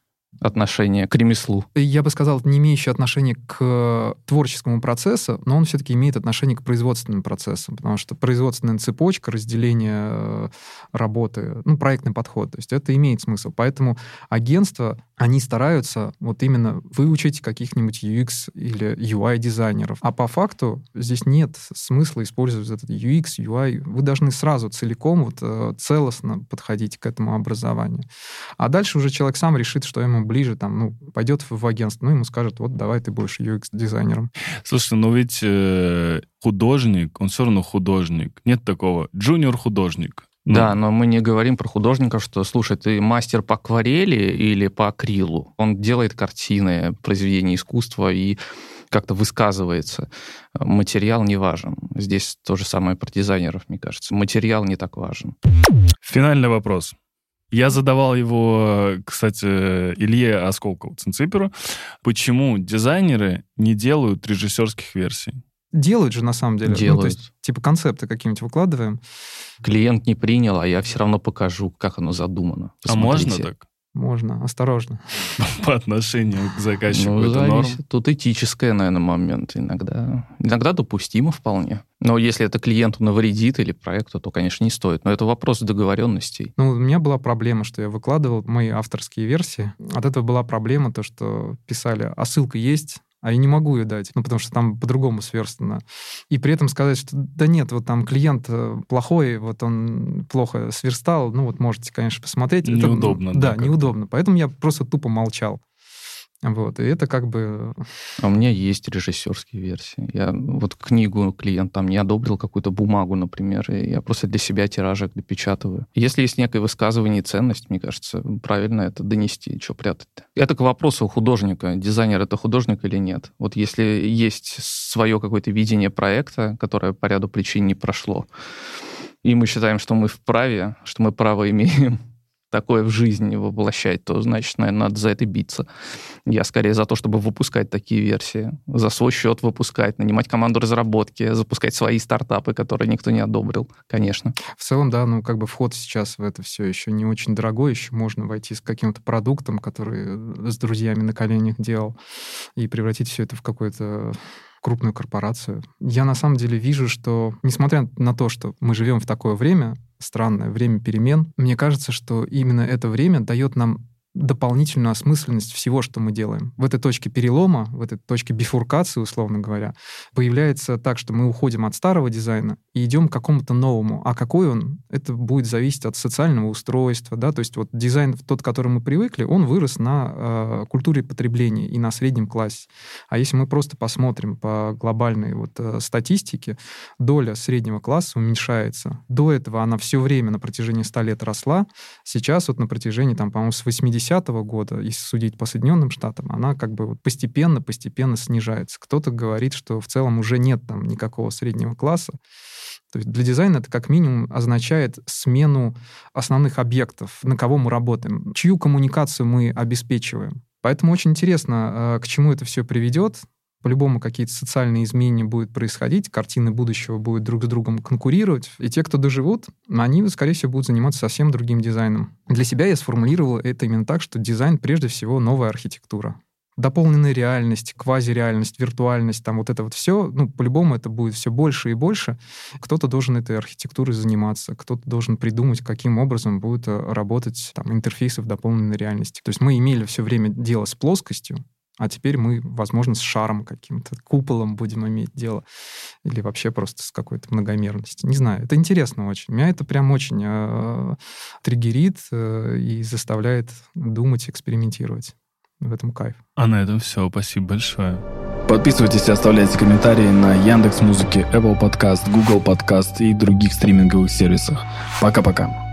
Speaker 3: отношение к ремеслу.
Speaker 2: Я бы сказал, не имеющий отношения к творческому процессу, но он все-таки имеет отношение к производственным процессам, потому что производственная цепочка, разделение э, работы, ну, проектный подход, то есть это имеет смысл. Поэтому агентства, они стараются вот именно выучить каких-нибудь UX или UI-дизайнеров. А по факту здесь нет смысла использовать этот UX, UI. Вы должны сразу целиком, вот, э, целостно подходить к этому образованию. А дальше уже человек сам решит, что ему ближе, там, ну, пойдет в агентство, ну, ему скажут, вот, давай ты будешь UX-дизайнером.
Speaker 1: Слушай, ну ведь э, художник, он все равно художник. Нет такого. Джуниор-художник. Ну,
Speaker 3: Да, но мы не говорим про художников, что, слушай, ты мастер по акварели или по акрилу. Он делает картины, произведения искусства и как-то высказывается. Материал не важен. Здесь то же самое про дизайнеров, мне кажется. Материал не так важен.
Speaker 1: Финальный вопрос. Я задавал его, кстати, Илье Осколкову Цинциперу. Почему дизайнеры не делают режиссерских версий?
Speaker 2: Делают же на самом деле. Ну, то
Speaker 3: Делают.
Speaker 2: есть, типа концепты какие-нибудь выкладываем.
Speaker 3: Клиент не принял, а я все равно покажу, как оно задумано.
Speaker 1: А можно
Speaker 3: Посмотрите.
Speaker 1: так?
Speaker 2: Можно, осторожно.
Speaker 1: По отношению к заказчику
Speaker 3: Ну,
Speaker 1: это норм?
Speaker 3: Тут этическое, наверное, момент иногда. Иногда допустимо вполне. Но если это клиенту навредит или проекту, то, конечно, не стоит. Но это вопрос договоренностей.
Speaker 2: Ну, у меня была проблема, что я выкладывал мои авторские версии. От этого была проблема, то, что писали, а ссылка есть, а я не могу ее дать, ну, потому что там по-другому сверстано. И при этом сказать, что да нет, вот там клиент э, плохой, вот он плохо сверстал, ну, вот можете, конечно, посмотреть. Это,
Speaker 1: Неудобно, да,
Speaker 2: Да,
Speaker 1: как-то.
Speaker 2: неудобно. Поэтому я просто тупо молчал. Вот, и это как бы...
Speaker 3: А у меня есть режиссерские версии. Я вот книгу клиент там не одобрил, какую-то бумагу, например, и я просто для себя тиражик допечатываю. Если есть некое высказывание и ценность, мне кажется, правильно это донести, что прятать-то. Это к вопросу художника. Дизайнер — это художник или нет? Вот если есть свое какое-то видение проекта, которое по ряду причин не прошло, и мы считаем, что мы вправе, что мы право имеем такое в жизни воплощать, то, значит, наверное, надо за это биться. Я скорее за то, чтобы выпускать такие версии, за свой счет выпускать, нанимать команду разработки, запускать свои стартапы, которые никто не одобрил, конечно.
Speaker 2: В целом, да, ну, как бы вход сейчас в это все еще не очень дорогой, еще можно войти с каким-то продуктом, который с друзьями на коленях делал, и превратить все это в какую-то крупную корпорацию. Я на самом деле вижу, что, несмотря на то, что мы живем в такое время, странное время перемен, мне кажется, что именно это время дает нам дополнительную осмысленность всего, что мы делаем. В этой точке перелома, в этой точке бифуркации, условно говоря, появляется так, что мы уходим от старого дизайна и идем к какому-то новому. А какой он, это будет зависеть от социального устройства, да, то есть вот дизайн тот, к которому мы привыкли, он вырос на э, культуре потребления и на среднем классе. А если мы просто посмотрим по глобальной вот э, статистике, доля среднего класса уменьшается. До этого она все время на протяжении 100 лет росла, сейчас вот на протяжении, там, по-моему, с 80-го года, если судить по Соединенным Штатам, она как бы вот постепенно-постепенно снижается. Кто-то говорит, что в целом уже нет там никакого среднего класса. То есть для дизайна это как минимум означает смену основных объектов, на кого мы работаем, чью коммуникацию мы обеспечиваем. Поэтому очень интересно, э, к чему это все приведет. По-любому какие-то социальные изменения будут происходить, картины будущего будут друг с другом конкурировать. И те, кто доживут, они, скорее всего, будут заниматься совсем другим дизайном. Для себя я сформулировал это именно так, что дизайн прежде всего новая архитектура дополненная реальность, квазиреальность, виртуальность, там вот это вот все, ну, по-любому это будет все больше и больше. Кто-то должен этой архитектурой заниматься, кто-то должен придумать, каким образом будут э, работать там интерфейсы в дополненной реальности. То есть мы имели все время дело с плоскостью, а теперь мы, возможно, с шаром каким-то, куполом будем иметь дело. Или вообще просто с какой-то многомерностью. Не знаю, это интересно очень. Меня это прям очень э, триггерит э, и заставляет думать, экспериментировать. В этом кайф.
Speaker 1: А на этом все. Спасибо большое. Подписывайтесь и оставляйте комментарии на Яндекс Музыке, Apple Podcast, Google Podcast и других стриминговых сервисах. Пока-пока.